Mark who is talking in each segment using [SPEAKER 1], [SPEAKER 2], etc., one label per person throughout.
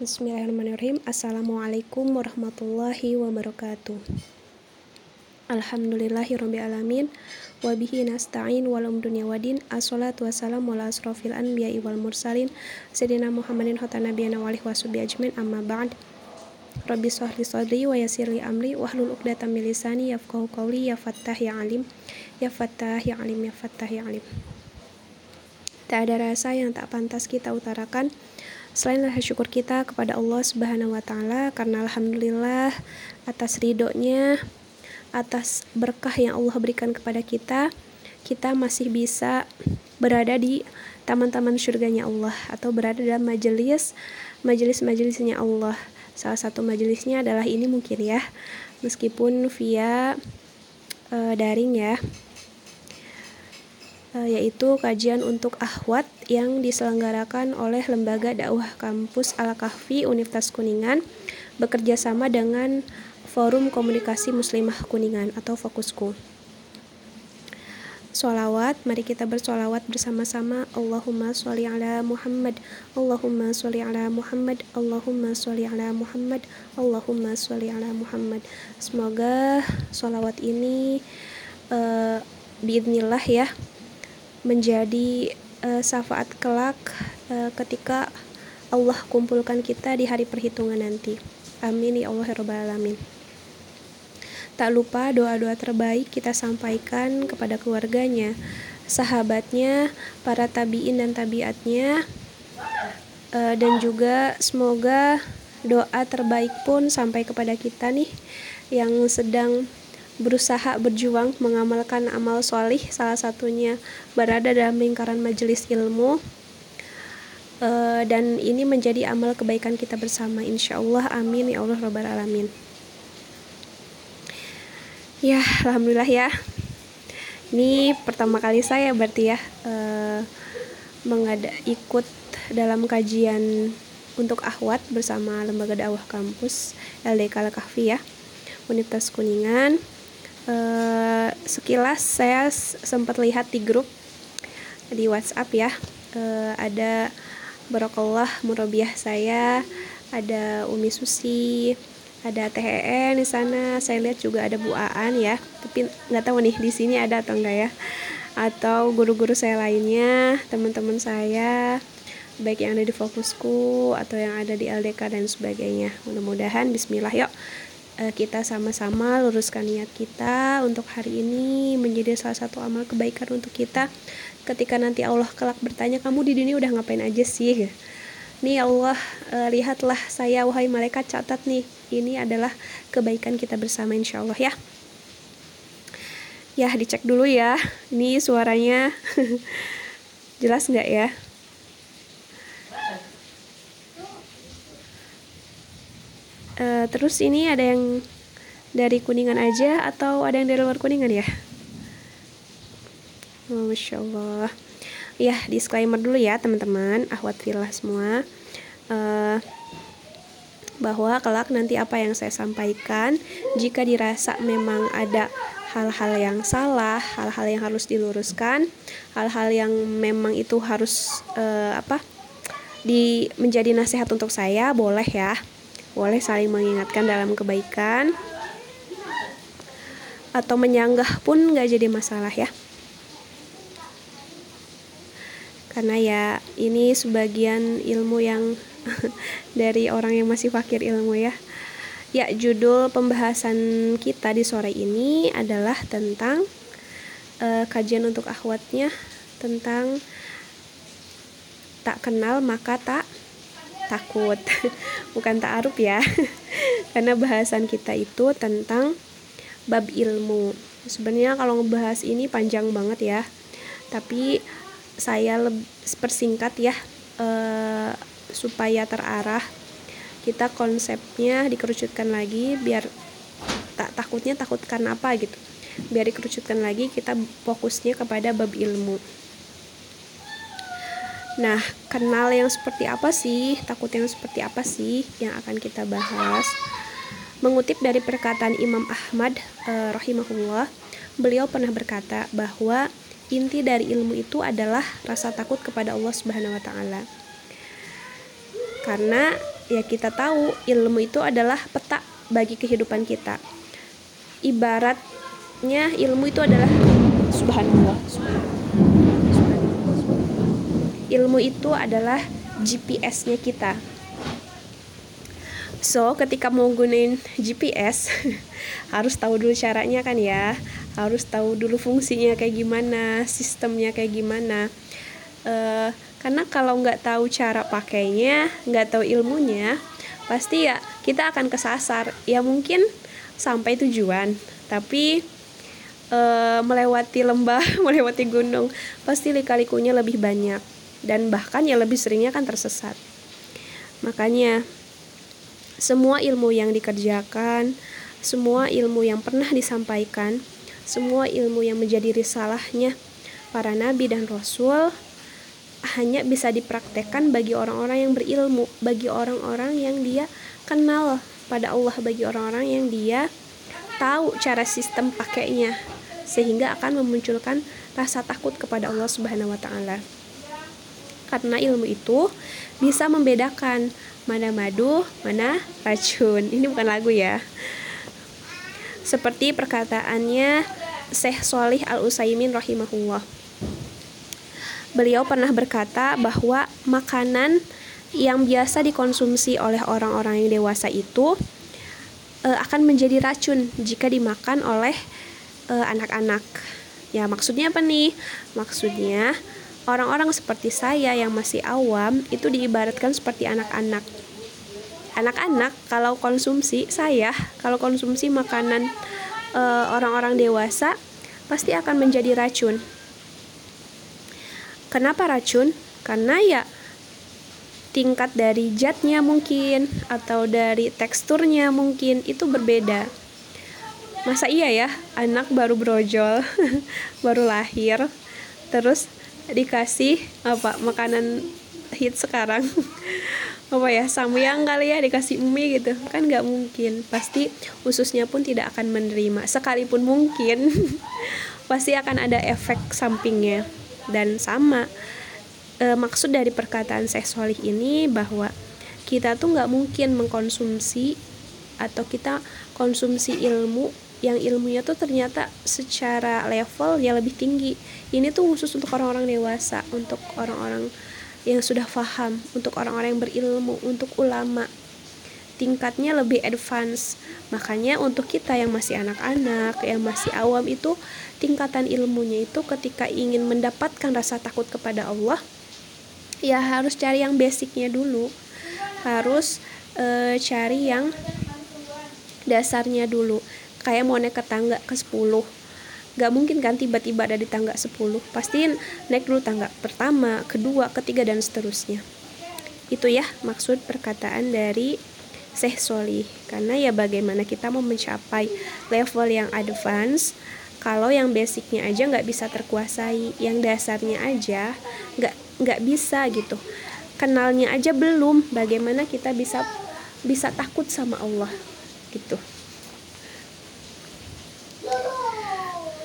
[SPEAKER 1] Bismillahirrahmanirrahim. Assalamualaikum warahmatullahi wabarakatuh. Alhamdulillahirrahmanirrahim. Wabihi nasta'in walam dunia wadin. Assalatu wassalamu ala asrafil anbiya'i wal mursalin. Sayyidina Muhammadin khotana biyana walih wasubi ajmin amma ba'd. Rabbi sahli sadri wa yasirli amri wahlul uqdatan min lisani yafqahu qawli ya fattah ya alim ya fattah ya alim ya fattah ya alim. Tak ada rasa yang tak pantas kita utarakan Selain rasa syukur kita kepada Allah Subhanahu wa taala karena alhamdulillah atas ridhonya, atas berkah yang Allah berikan kepada kita, kita masih bisa berada di taman-taman surganya Allah atau berada dalam majelis majelis-majelisnya Allah. Salah satu majelisnya adalah ini mungkin ya, meskipun via uh, daring ya. Eh, yaitu kajian untuk ahwat yang diselenggarakan oleh Lembaga Dakwah Kampus Al-Kahfi Universitas Kuningan bekerja sama dengan Forum Komunikasi Muslimah Kuningan atau Fokusku. Solawat, mari kita bersolawat bersama-sama. Allahumma sholli ala Muhammad Allahumma sholli ala Muhammad Allahumma sholli ala Muhammad Allahumma sholli ala Muhammad. Semoga solawat ini uh, biidnillah ya menjadi uh, syafaat kelak uh, ketika Allah kumpulkan kita di hari perhitungan nanti. Amin ya Allah ya Alamin. Tak lupa doa-doa terbaik kita sampaikan kepada keluarganya, sahabatnya, para tabiin dan tabiatnya, uh, dan juga semoga doa terbaik pun sampai kepada kita nih yang sedang berusaha berjuang mengamalkan amal solih salah satunya berada dalam lingkaran majelis ilmu uh, dan ini menjadi amal kebaikan kita bersama. Insya Allah amin. Ya Allah robbal alamin. Ya alhamdulillah ya. Ini pertama kali saya berarti ya uh, mengada ikut dalam kajian untuk ahwat bersama lembaga dakwah kampus LDK Al-Kahfi ya Universitas Kuningan uh, sekilas saya sempat lihat di grup di WhatsApp ya uh, ada Barokallah murabiah saya ada Umi Susi ada THN di sana saya lihat juga ada Bu Aan ya tapi nggak tahu nih di sini ada atau enggak ya atau guru-guru saya lainnya teman-teman saya baik yang ada di fokusku atau yang ada di LDK dan sebagainya. Mudah-mudahan Bismillah yuk kita sama-sama luruskan niat kita untuk hari ini menjadi salah satu amal kebaikan untuk kita. Ketika nanti Allah kelak bertanya kamu di dunia udah ngapain aja sih? Nih Allah uh, lihatlah saya wahai malaikat catat nih ini adalah kebaikan kita bersama insya Allah ya. Ya dicek dulu ya ini suaranya. Jelas nggak ya Uh, terus ini ada yang dari kuningan aja atau ada yang dari luar kuningan ya? Masya Allah. Ya, disclaimer dulu ya teman-teman, ahwat filah semua. Uh, bahwa kelak nanti apa yang saya sampaikan jika dirasa memang ada hal-hal yang salah, hal-hal yang harus diluruskan, hal-hal yang memang itu harus uh, apa di menjadi nasihat untuk saya boleh ya boleh saling mengingatkan dalam kebaikan atau menyanggah pun nggak jadi masalah ya. Karena ya ini sebagian ilmu yang dari orang yang masih fakir ilmu ya. Ya judul pembahasan kita di sore ini adalah tentang uh, kajian untuk akhwatnya tentang tak kenal maka tak takut. Bukan ta'aruf ya. Karena bahasan kita itu tentang bab ilmu. Sebenarnya kalau ngebahas ini panjang banget ya. Tapi saya persingkat ya uh, supaya terarah. Kita konsepnya dikerucutkan lagi biar tak takutnya takut karena apa gitu. Biar dikerucutkan lagi kita fokusnya kepada bab ilmu Nah, kenal yang seperti apa sih? Takut yang seperti apa sih yang akan kita bahas? Mengutip dari perkataan Imam Ahmad eh, rahimahullah, beliau pernah berkata bahwa inti dari ilmu itu adalah rasa takut kepada Allah Subhanahu wa taala. Karena ya kita tahu ilmu itu adalah peta bagi kehidupan kita ibaratnya ilmu itu adalah subhanallah ilmu itu adalah GPS-nya kita So, ketika mau gunain GPS, harus tahu dulu caranya kan ya. Harus tahu dulu fungsinya kayak gimana, sistemnya kayak gimana. Uh, karena kalau nggak tahu cara pakainya, nggak tahu ilmunya, pasti ya kita akan kesasar. Ya mungkin sampai tujuan, tapi uh, melewati lembah, melewati gunung, pasti lika-likunya lebih banyak dan bahkan ya lebih seringnya kan tersesat. Makanya semua ilmu yang dikerjakan, semua ilmu yang pernah disampaikan, semua ilmu yang menjadi risalahnya para nabi dan rasul hanya bisa dipraktekkan bagi orang-orang yang berilmu, bagi orang-orang yang dia kenal pada Allah, bagi orang-orang yang dia tahu cara sistem pakainya sehingga akan memunculkan rasa takut kepada Allah Subhanahu wa taala. Karena ilmu itu bisa membedakan mana madu, mana racun. Ini bukan lagu ya. Seperti perkataannya Syekh Solih Al-Utsaimin rahimahullah. Beliau pernah berkata bahwa makanan yang biasa dikonsumsi oleh orang-orang yang dewasa itu uh, akan menjadi racun jika dimakan oleh eh, anak-anak. Uh, ya, maksudnya apa nih? Maksudnya orang-orang seperti saya yang masih awam itu diibaratkan seperti anak-anak. Anak-anak kalau konsumsi saya kalau konsumsi makanan eh, orang-orang dewasa pasti akan menjadi racun. Kenapa racun? Karena ya tingkat dari zatnya mungkin atau dari teksturnya mungkin itu berbeda. Masa iya ya anak baru brojol, baru lahir, terus dikasih apa makanan hit sekarang. Apa ya samyang kali ya dikasih mie gitu. Kan nggak mungkin. Pasti ususnya pun tidak akan menerima. Sekalipun mungkin pasti akan ada efek sampingnya. Dan sama e, maksud dari perkataan seksualis ini bahwa kita tuh nggak mungkin mengkonsumsi atau kita konsumsi ilmu yang ilmunya tuh ternyata secara level ya lebih tinggi. Ini tuh khusus untuk orang-orang dewasa untuk orang-orang yang sudah paham untuk orang-orang yang berilmu untuk ulama. Tingkatnya lebih advance. Makanya untuk kita yang masih anak-anak yang masih awam itu tingkatan ilmunya itu ketika ingin mendapatkan rasa takut kepada Allah ya harus cari yang basicnya dulu. Harus e, cari yang dasarnya dulu kayak mau naik ke tangga ke 10 gak mungkin kan tiba-tiba ada di tangga 10 pasti naik dulu tangga pertama kedua ketiga dan seterusnya. Itu ya maksud perkataan dari Syekh Soli karena ya bagaimana kita mau mencapai level yang advance kalau yang basicnya aja nggak bisa terkuasai yang dasarnya aja nggak nggak bisa gitu. Kenalnya aja belum bagaimana kita bisa bisa takut sama Allah gitu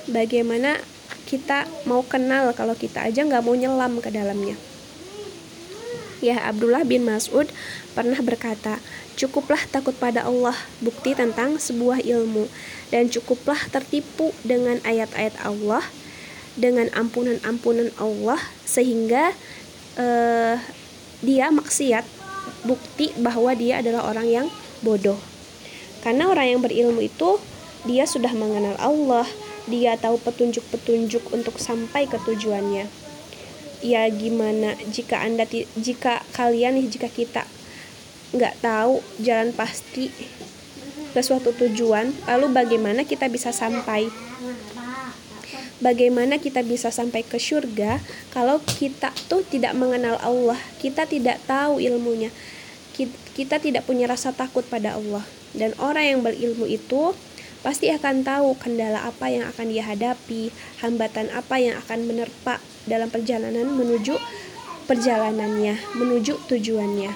[SPEAKER 1] bagaimana kita mau kenal kalau kita aja nggak mau nyelam ke dalamnya. Ya, Abdullah bin Mas'ud pernah berkata, "Cukuplah takut pada Allah, bukti tentang sebuah ilmu, dan cukuplah tertipu dengan ayat-ayat Allah, dengan ampunan-ampunan Allah, sehingga uh, dia maksiat, bukti bahwa dia adalah orang yang bodoh." Karena orang yang berilmu itu dia sudah mengenal Allah, dia tahu petunjuk-petunjuk untuk sampai ke tujuannya. Ya gimana jika anda jika kalian nih jika kita nggak tahu jalan pasti ke suatu tujuan, lalu bagaimana kita bisa sampai? Bagaimana kita bisa sampai ke surga kalau kita tuh tidak mengenal Allah, kita tidak tahu ilmunya, kita tidak punya rasa takut pada Allah. Dan orang yang berilmu itu pasti akan tahu kendala apa yang akan dia hadapi, hambatan apa yang akan menerpa dalam perjalanan menuju perjalanannya, menuju tujuannya.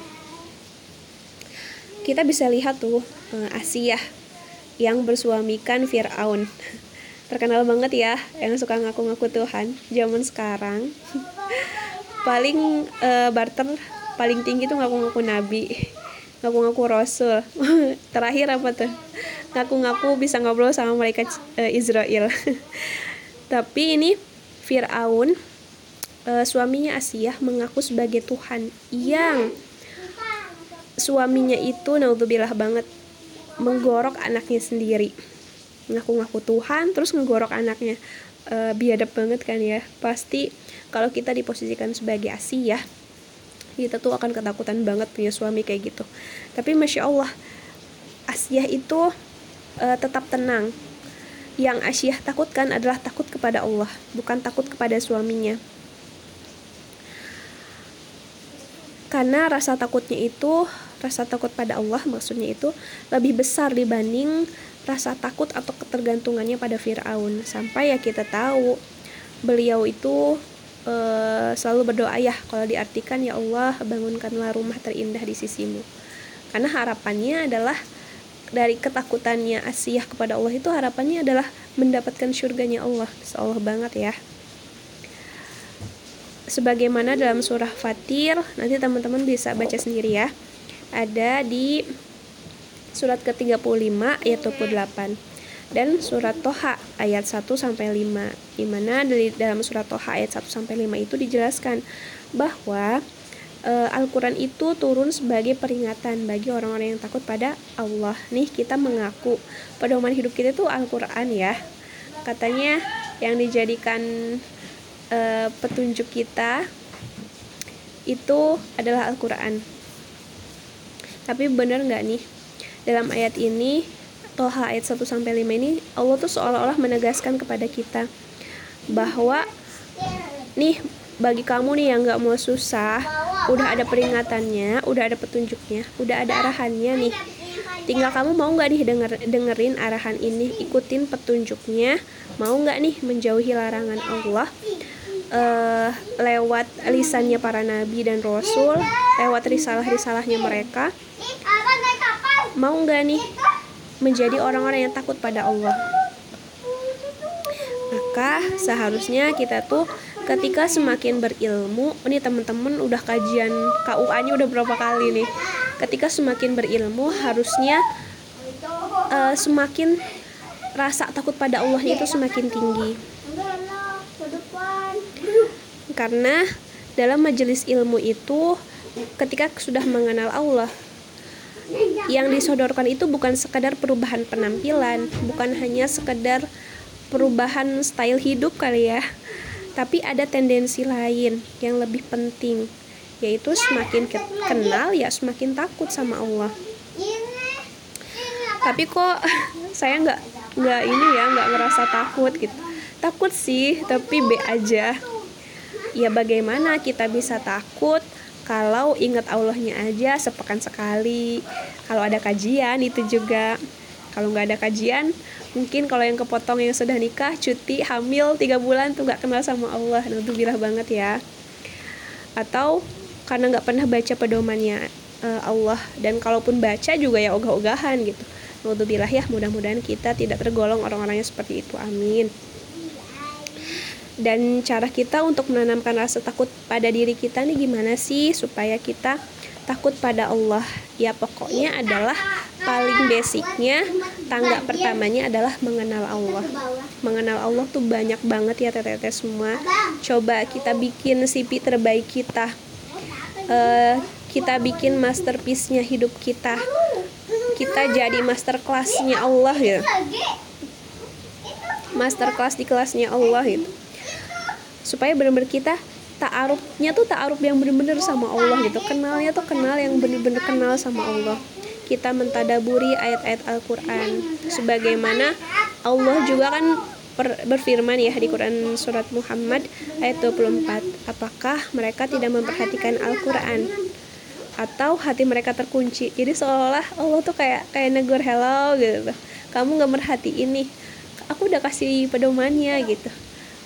[SPEAKER 1] Kita bisa lihat tuh eh, Asia yang bersuamikan Firaun. Terkenal banget ya yang suka ngaku-ngaku Tuhan zaman sekarang. paling uh, barter paling tinggi tuh ngaku-ngaku nabi. ngaku-ngaku rasul terakhir apa tuh ngaku-ngaku bisa ngobrol sama mereka uh, Israel. Tapi ini Fir'aun uh, suaminya Asiyah mengaku sebagai Tuhan yang suaminya itu naudzubillah banget menggorok anaknya sendiri. Ngaku-ngaku Tuhan terus ngegorok anaknya. E, biadab banget kan ya. Pasti kalau kita diposisikan sebagai Asia kita tuh akan ketakutan banget punya suami kayak gitu. Tapi masya Allah Asia itu e, tetap tenang. Yang Asia takutkan adalah takut kepada Allah bukan takut kepada suaminya. Karena rasa takutnya itu rasa takut pada Allah maksudnya itu lebih besar dibanding rasa takut atau ketergantungannya pada Firaun. Sampai ya kita tahu beliau itu e, selalu berdoa ya kalau diartikan ya Allah bangunkanlah rumah terindah di sisimu. Karena harapannya adalah dari ketakutannya Asiyah kepada Allah itu harapannya adalah mendapatkan surganya Allah. Allah banget ya. Sebagaimana dalam surah Fatir nanti teman-teman bisa baca sendiri ya. Ada di surat ke-35 ayat 28 dan surat Toha ayat 1 sampai 5 di mana dalam surat Toha ayat 1 sampai 5 itu dijelaskan bahwa e, Al-Qur'an itu turun sebagai peringatan bagi orang-orang yang takut pada Allah. Nih kita mengaku pedoman hidup kita itu Al-Qur'an ya. Katanya yang dijadikan uh, petunjuk kita itu adalah Al-Quran tapi benar nggak nih dalam ayat ini Toha ayat 1 sampai 5 ini Allah tuh seolah-olah menegaskan kepada kita bahwa nih bagi kamu nih yang nggak mau susah udah ada peringatannya udah ada petunjuknya udah ada arahannya nih tinggal kamu mau nggak nih denger, dengerin arahan ini ikutin petunjuknya mau nggak nih menjauhi larangan Allah uh, lewat lisannya para nabi dan rasul, lewat risalah-risalahnya mereka. Mau nggak nih menjadi orang-orang yang takut pada Allah? Maka seharusnya kita tuh ketika semakin berilmu, ini teman-teman udah kajian KUA-nya udah berapa kali nih. Ketika semakin berilmu harusnya uh, semakin rasa takut pada Allah itu semakin tinggi karena dalam majelis ilmu itu ketika sudah mengenal Allah yang disodorkan itu bukan sekadar perubahan penampilan bukan hanya sekedar perubahan style hidup kali ya tapi ada tendensi lain yang lebih penting yaitu semakin kenal ya semakin takut sama Allah. Tapi kok saya nggak nggak ini ya nggak ngerasa takut gitu. Takut sih tapi B aja. Ya bagaimana kita bisa takut kalau ingat Allahnya aja sepekan sekali? Kalau ada kajian itu juga kalau nggak ada kajian mungkin kalau yang kepotong yang sudah nikah cuti hamil tiga bulan tuh nggak kenal sama Allah. Nah itu bilah banget ya. Atau karena nggak pernah baca pedomannya uh, Allah. Dan kalaupun baca juga ya ogah-ogahan gitu. Naudzubillah ya mudah-mudahan kita tidak tergolong orang-orang yang seperti itu. Amin. Dan cara kita untuk menanamkan rasa takut pada diri kita nih gimana sih supaya kita takut pada Allah. Ya pokoknya adalah paling basicnya tangga pertamanya adalah mengenal Allah. Mengenal Allah tuh banyak banget ya teteh semua. Coba kita bikin CV terbaik kita. Uh, kita bikin masterpiece-nya hidup kita. Kita jadi master kelasnya Allah ya master kelas di kelasnya Allah itu supaya benar-benar kita ta'arufnya tuh ta'aruf yang benar-benar sama Allah gitu. Kenalnya tuh kenal yang benar-benar kenal sama Allah. Kita mentadaburi ayat-ayat Al-Quran. Sebagaimana Allah juga kan berfirman ya di Quran surat Muhammad ayat 24 apakah mereka tidak memperhatikan Al-Quran? Atau hati mereka terkunci? Jadi seolah-olah Allah tuh kayak kayak negur hello gitu. Kamu nggak merhati ini aku udah kasih pedomannya gitu.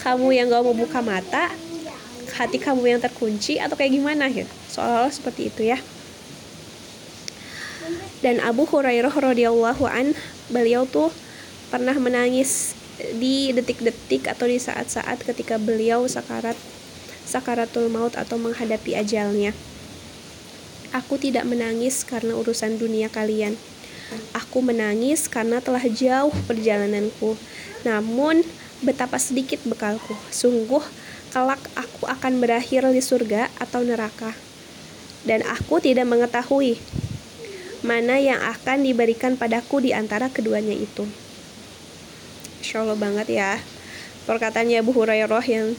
[SPEAKER 1] Kamu yang gak mau buka mata hati kamu yang terkunci atau kayak gimana ya seolah-olah seperti itu ya dan Abu Hurairah radhiyallahu an beliau tuh pernah menangis di detik-detik atau di saat-saat ketika beliau sakarat sakaratul maut atau menghadapi ajalnya Aku tidak menangis karena urusan dunia kalian. Aku menangis karena telah jauh perjalananku. Namun, betapa sedikit bekalku. Sungguh, kelak aku akan berakhir di surga atau neraka. Dan aku tidak mengetahui mana yang akan diberikan padaku di antara keduanya itu. Insya Allah banget ya. Perkataannya Abu Hurairah yang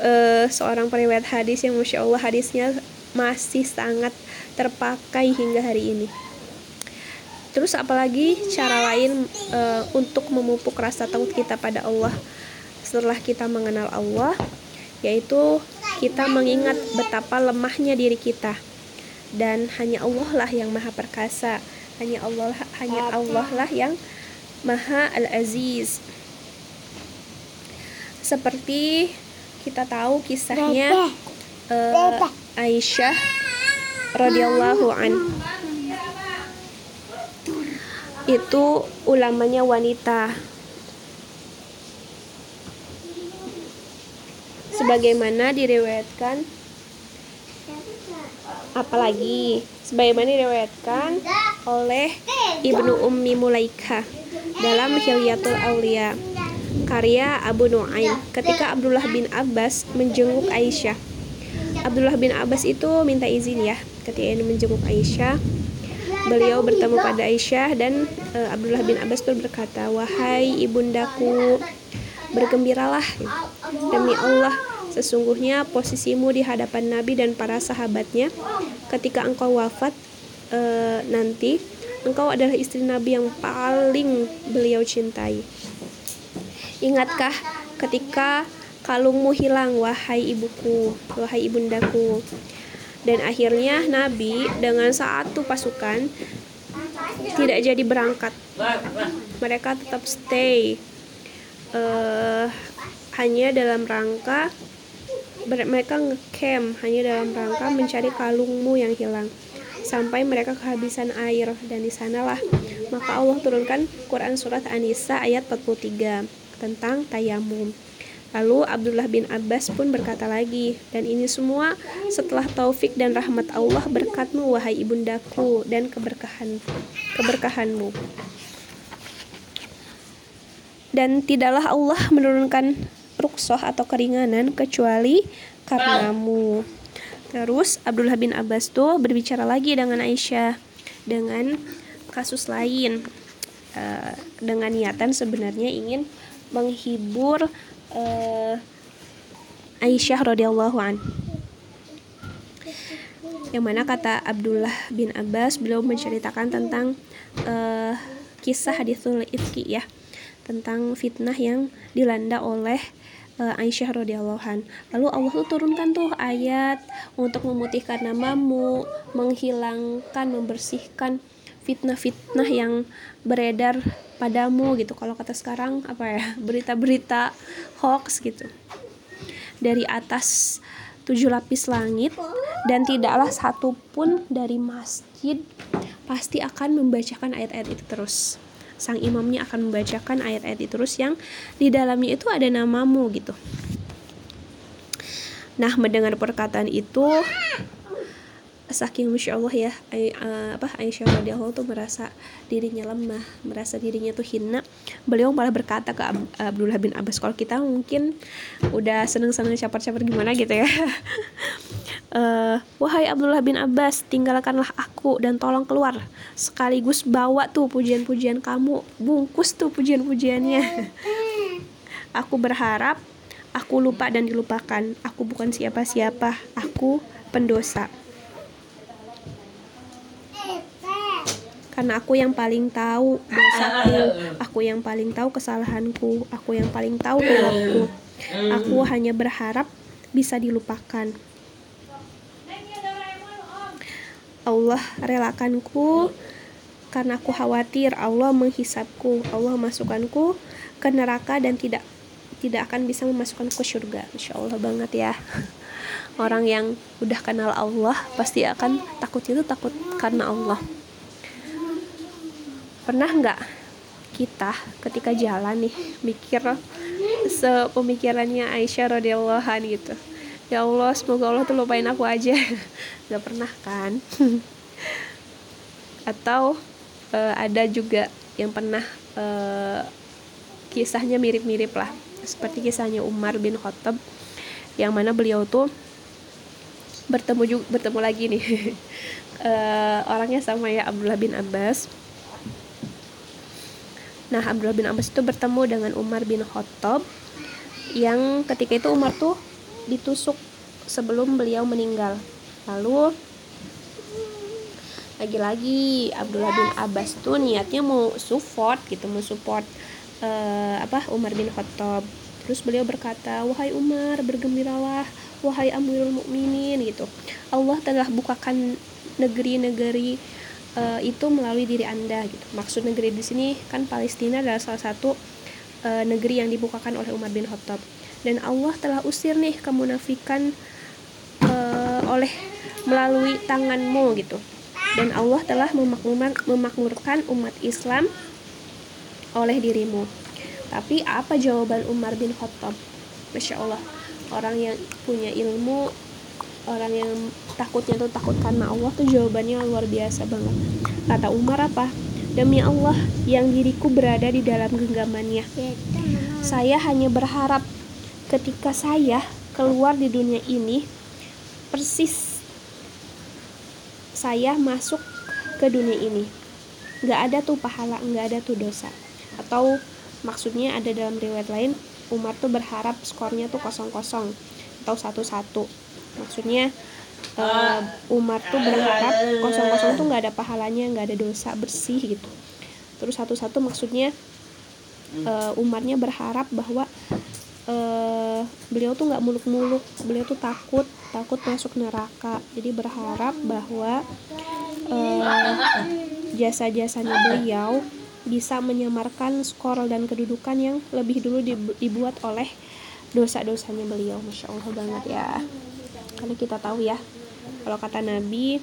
[SPEAKER 1] uh, seorang periwayat hadis yang Masya Allah hadisnya masih sangat terpakai hingga hari ini. Terus apalagi cara lain e, untuk memupuk rasa takut kita pada Allah setelah kita mengenal Allah yaitu kita mengingat betapa lemahnya diri kita. Dan hanya Allah lah yang maha perkasa. Hanya Allah hanya Allah lah yang maha al-aziz. Seperti kita tahu kisahnya uh, Aisyah radhiyallahu an. Itu ulamanya wanita sebagaimana diriwayatkan apalagi? Sebagaimana diriwayatkan oleh Ibnu Ummi Mulaika dalam Hilyatul Aulia karya Abu Nuaim ketika Abdullah bin Abbas menjenguk Aisyah. Abdullah bin Abbas itu minta izin ya ketika ini menjenguk Aisyah. Beliau bertemu pada Aisyah dan uh, Abdullah bin Abbas itu berkata wahai ibundaku bergembiralah. Demi Allah sesungguhnya posisimu di hadapan Nabi dan para sahabatnya ketika engkau wafat uh, nanti engkau adalah istri Nabi yang paling beliau cintai. Ingatkah ketika kalungmu hilang wahai ibuku wahai ibundaku? Dan akhirnya Nabi dengan satu pasukan tidak jadi berangkat. Mereka tetap stay uh, hanya dalam rangka mereka ngecamp hanya dalam rangka mencari kalungmu yang hilang sampai mereka kehabisan air dan di sanalah maka Allah turunkan Quran surat An-Nisa ayat 43 tentang tayamum Lalu Abdullah bin Abbas pun berkata lagi, dan ini semua setelah taufik dan rahmat Allah berkatmu wahai ibundaku dan keberkahan keberkahanmu. Dan tidaklah Allah menurunkan ruksoh atau keringanan kecuali karenamu. Terus Abdullah bin Abbas tuh berbicara lagi dengan Aisyah dengan kasus lain uh, dengan niatan sebenarnya ingin menghibur uh, Aisyah radhiyallahu an. Yang mana kata Abdullah bin Abbas beliau menceritakan tentang uh, kisah hadithul ifki ya tentang fitnah yang dilanda oleh uh, Aisyah radhiyallahu an. Lalu Allah tuh turunkan tuh ayat untuk memutihkan namamu, menghilangkan, membersihkan fitnah-fitnah yang beredar padamu gitu. Kalau kata sekarang apa ya berita-berita hoax gitu. Dari atas tujuh lapis langit dan tidaklah satu pun dari masjid pasti akan membacakan ayat-ayat itu terus sang imamnya akan membacakan ayat-ayat itu. Terus yang di dalamnya itu ada namamu gitu. Nah mendengar perkataan itu saking masya Allah ya Ay, uh, apa Aisyah radhiyallahu tuh merasa dirinya lemah merasa dirinya tuh hina. Beliau malah berkata ke Ab Abdullah bin Abbas kalau kita mungkin udah seneng-seneng capar-capar gimana gitu ya uh, wahai Abdullah bin Abbas tinggalkanlah aku dan tolong keluar. Sekaligus bawa tuh pujian-pujian kamu. Bungkus tuh pujian-pujiannya. Aku berharap aku lupa dan dilupakan. Aku bukan siapa-siapa aku pendosa. Karena aku yang paling tahu dosaku aku yang paling tahu kesalahanku aku yang paling tahu hilafku aku hanya berharap bisa dilupakan Allah relakanku. Karena aku khawatir Allah menghisapku Allah masukkanku ke neraka dan tidak tidak akan bisa memasukkan ke surga. Insya Allah banget ya. Orang yang udah kenal Allah pasti akan takut itu takut karena Allah. Pernah nggak kita ketika jalan nih mikir sepemikirannya Aisyah radhiyallahu gitu ya Allah semoga Allah tuh lupain aku aja. Nggak pernah kan? Atau uh, ada juga yang pernah uh, kisahnya mirip-mirip lah. Seperti kisahnya Umar bin Khattab yang mana beliau tuh bertemu juga, bertemu lagi nih. Uh, orangnya sama ya Abdullah bin Abbas. Nah Abdullah bin Abbas itu bertemu dengan Umar bin Khattab yang ketika itu Umar tuh ditusuk sebelum beliau meninggal. Lalu lagi-lagi Abdullah bin Abbas tuh niatnya mau support gitu mau support uh, apa Umar bin Khattab. Terus beliau berkata wahai Umar bergembiralah. Wahai Amirul Mukminin gitu. Allah telah bukakan negeri-negeri uh, itu melalui diri anda gitu. Maksud negeri di sini kan Palestina adalah salah satu uh, negeri yang dibukakan oleh Umar bin Khattab dan Allah telah usir nih kemunafikan uh, oleh melalui tanganmu gitu. Dan Allah telah memakmurkan umat Islam oleh dirimu. Tapi apa jawaban Umar bin Khattab? Masya Allah orang yang punya ilmu orang yang takutnya tuh takut karena Allah tuh jawabannya luar biasa banget. Kata Umar apa? Demi Allah yang diriku berada di dalam genggamannya. Saya hanya berharap ketika saya keluar di dunia ini persis saya masuk ke dunia ini. Nggak ada tuh pahala nggak ada tuh dosa. Atau maksudnya ada dalam riwayat lain Umar tuh berharap skornya tuh kosong kosong atau satu satu maksudnya uh, Umar tuh berharap kosong kosong tuh nggak ada pahalanya nggak ada dosa bersih gitu. Terus satu satu maksudnya uh, Umarnya berharap bahwa uh, beliau tuh nggak muluk-muluk. Beliau tuh takut takut masuk neraka. Jadi berharap bahwa uh, jasa-jasanya beliau bisa menyamarkan skor dan kedudukan yang lebih dulu dibuat oleh dosa-dosanya beliau. Masya allah banget ya. Karena kita tahu ya kalau kata nabi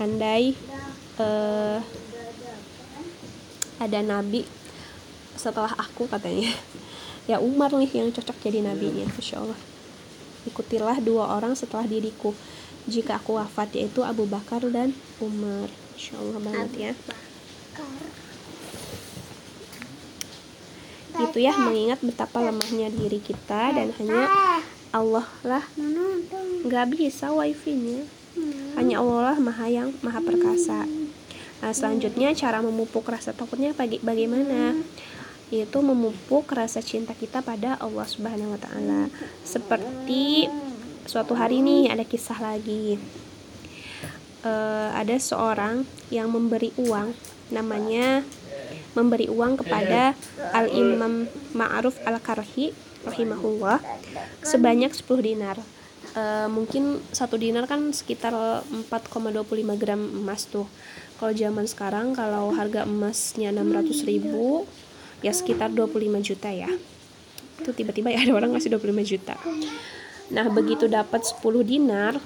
[SPEAKER 1] andai uh, ada nabi setelah aku katanya ya Umar nih yang cocok jadi nabinya Masya Allah. Ikutilah dua orang setelah diriku. Jika aku wafat yaitu Abu Bakar dan Umar. Masya Allah banget ya. Itu ya mengingat betapa lemahnya diri kita dan hanya Allah lah nggak bisa wifi-nya. Hanya Allah lah maha yang maha perkasa. Nah selanjutnya cara memupuk rasa takutnya bagaimana yaitu memupuk rasa cinta kita pada Allah Subhanahu wa taala. Seperti suatu hari ini ada kisah lagi. Uh, ada seorang yang memberi uang namanya memberi uang kepada Al Imam Ma'ruf Al Karhi rahimahullah sebanyak 10 dinar. Uh, mungkin satu dinar kan sekitar 4,25 gram emas tuh. Kalau zaman sekarang kalau harga emasnya 600 ribu ya sekitar 25 juta ya. Itu tiba-tiba ya ada orang ngasih 25 juta. Nah begitu dapat 10 dinar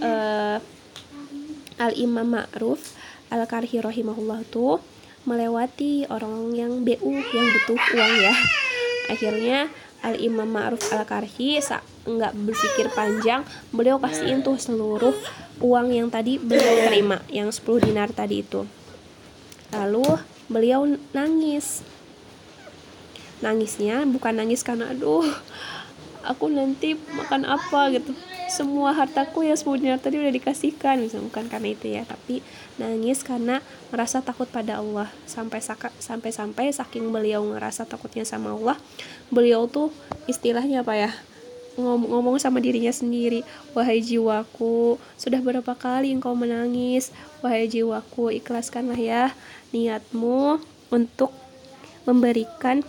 [SPEAKER 1] uh, al imam ma'ruf al karhi rahimahullah tuh melewati orang yang BU yang butuh uang ya. Akhirnya al imam ma'ruf al karhi nggak berpikir panjang beliau kasihin tuh seluruh uang yang tadi beliau terima yang 10 dinar tadi itu. Lalu beliau nangis nangisnya bukan nangis karena aduh aku nanti makan apa gitu. Semua hartaku ya semuanya tadi udah dikasihkan misalnya bukan karena itu ya tapi nangis karena merasa takut pada Allah. Sampai sampai sampai saking beliau ngerasa takutnya sama Allah beliau tuh istilahnya apa ya ngomong, ngomong sama dirinya sendiri wahai jiwaku sudah berapa kali engkau menangis? Wahai jiwaku ikhlaskanlah ya niatmu untuk memberikan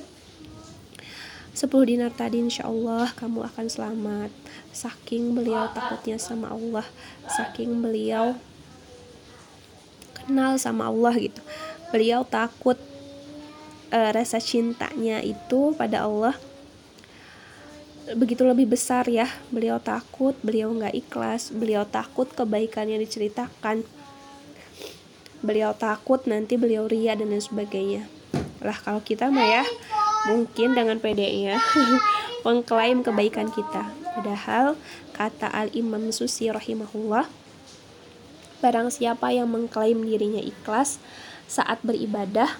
[SPEAKER 1] 10 dinar tadi insya Allah kamu akan selamat. Saking beliau takutnya sama Allah saking beliau kenal sama Allah gitu. Beliau takut uh, rasa cintanya itu pada Allah begitu lebih besar ya. Beliau takut beliau nggak ikhlas beliau takut kebaikan yang diceritakan. Beliau takut nanti beliau ria dan lain sebagainya. Lah kalau kita mah ya mungkin dengan PD-nya mengklaim kebaikan kita Padahal kata Al-Imam Susi rahimahullah, barang siapa yang mengklaim dirinya ikhlas saat beribadah,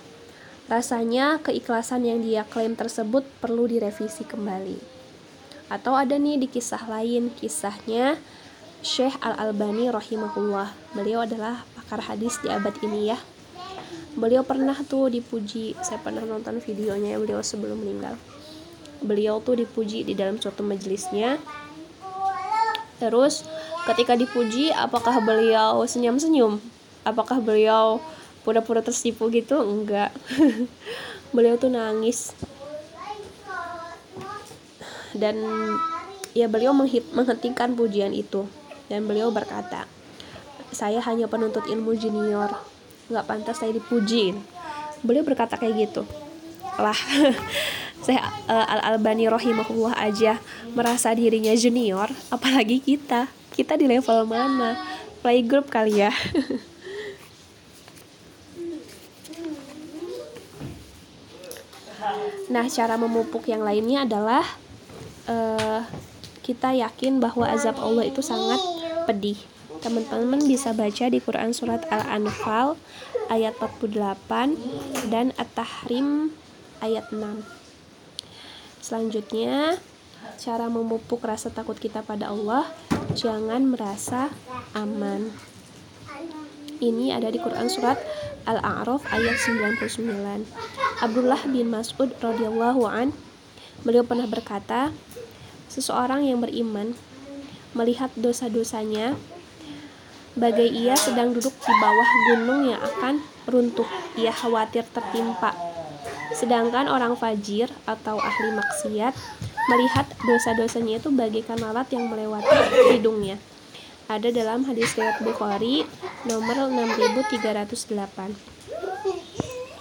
[SPEAKER 1] rasanya keikhlasan yang dia klaim tersebut perlu direvisi kembali. Atau ada nih di kisah lain, kisahnya Syekh Al-Albani rahimahullah. Beliau adalah pakar hadis di abad ini ya. Beliau pernah tuh dipuji, saya pernah nonton videonya beliau sebelum meninggal. Beliau tuh dipuji di dalam suatu majelisnya. Terus ketika dipuji, apakah beliau senyum-senyum? Apakah beliau pura-pura tersipu gitu? Enggak. beliau tuh nangis. Dan ya beliau menghentikan pujian itu dan beliau berkata, saya hanya penuntut ilmu junior, nggak pantas saya dipuji. Beliau berkata kayak gitu. Lah, saya uh, Al Albani rohimahullah aja merasa dirinya junior, apalagi kita. Kita di level mana? Playgroup kali ya. nah, cara memupuk yang lainnya adalah uh, kita yakin bahwa azab Allah itu sangat pedih. Teman-teman bisa baca di Quran surat Al-Anfal ayat 48 dan At-Tahrim ayat 6. Selanjutnya, cara memupuk rasa takut kita pada Allah, jangan merasa aman. Ini ada di Quran surat Al-A'raf ayat 99. Abdullah bin Mas'ud radhiyallahu an beliau pernah berkata, seseorang yang beriman melihat dosa-dosanya bagai ia sedang duduk di bawah gunung yang akan runtuh. Ia khawatir tertimpa. Sedangkan orang fajir atau ahli maksiat melihat dosa-dosanya itu bagaikan lalat yang melewati hidungnya. Ada dalam hadis riwayat Bukhari nomor 6308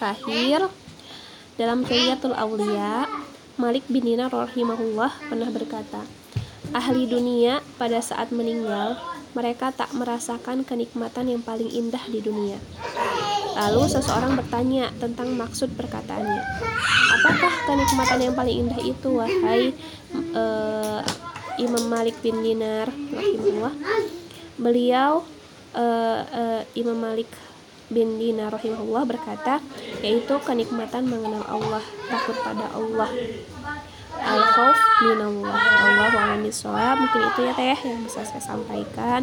[SPEAKER 1] terakhir dalam Kiyatul Aulia Malik bin Dinar rahimahullah pernah berkata ahli dunia pada saat meninggal, mereka tak merasakan kenikmatan yang paling indah di dunia. Lalu seseorang bertanya tentang maksud perkataannya. Apakah kenikmatan yang paling indah itu, wahai uh, Imam Malik bin Dinar rahimahullah? Beliau uh, uh, Imam Malik bin Dinar rahimahullah berkata, yaitu kenikmatan mengenal Allah, takut pada Allah al khauf minallah Allah wa mungkin itu ya teh yang bisa saya sampaikan.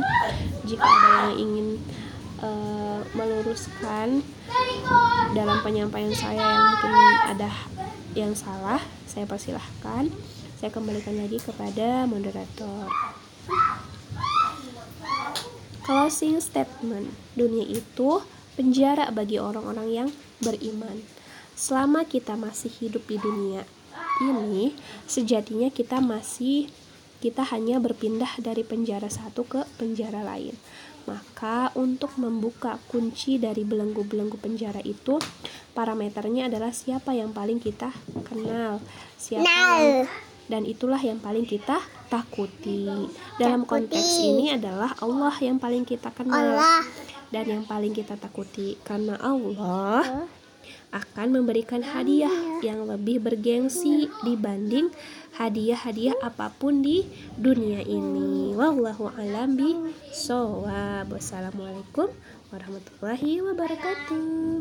[SPEAKER 1] Jika ada yang ingin uh, meluruskan dalam penyampaian saya yang mungkin ada yang salah saya persilahkan. Saya kembalikan lagi kepada moderator. Closing statement dunia itu penjara bagi orang-orang yang beriman. Selama kita masih hidup di dunia ini sejatinya kita masih kita hanya berpindah dari penjara satu ke penjara lain. Maka untuk membuka kunci dari belenggu-belenggu penjara itu parameternya adalah siapa yang paling kita kenal, siapa yang dan itulah yang paling kita takuti. Dalam konteks ini adalah Allah yang paling kita kenal dan yang paling kita takuti. Karena Allah akan memberikan hadiah yang lebih bergengsi dibanding hadiah-hadiah apa pun di dunia ini. Wallahu a'lam bi Wassalamualaikum warahmatullahi wabarakatuh.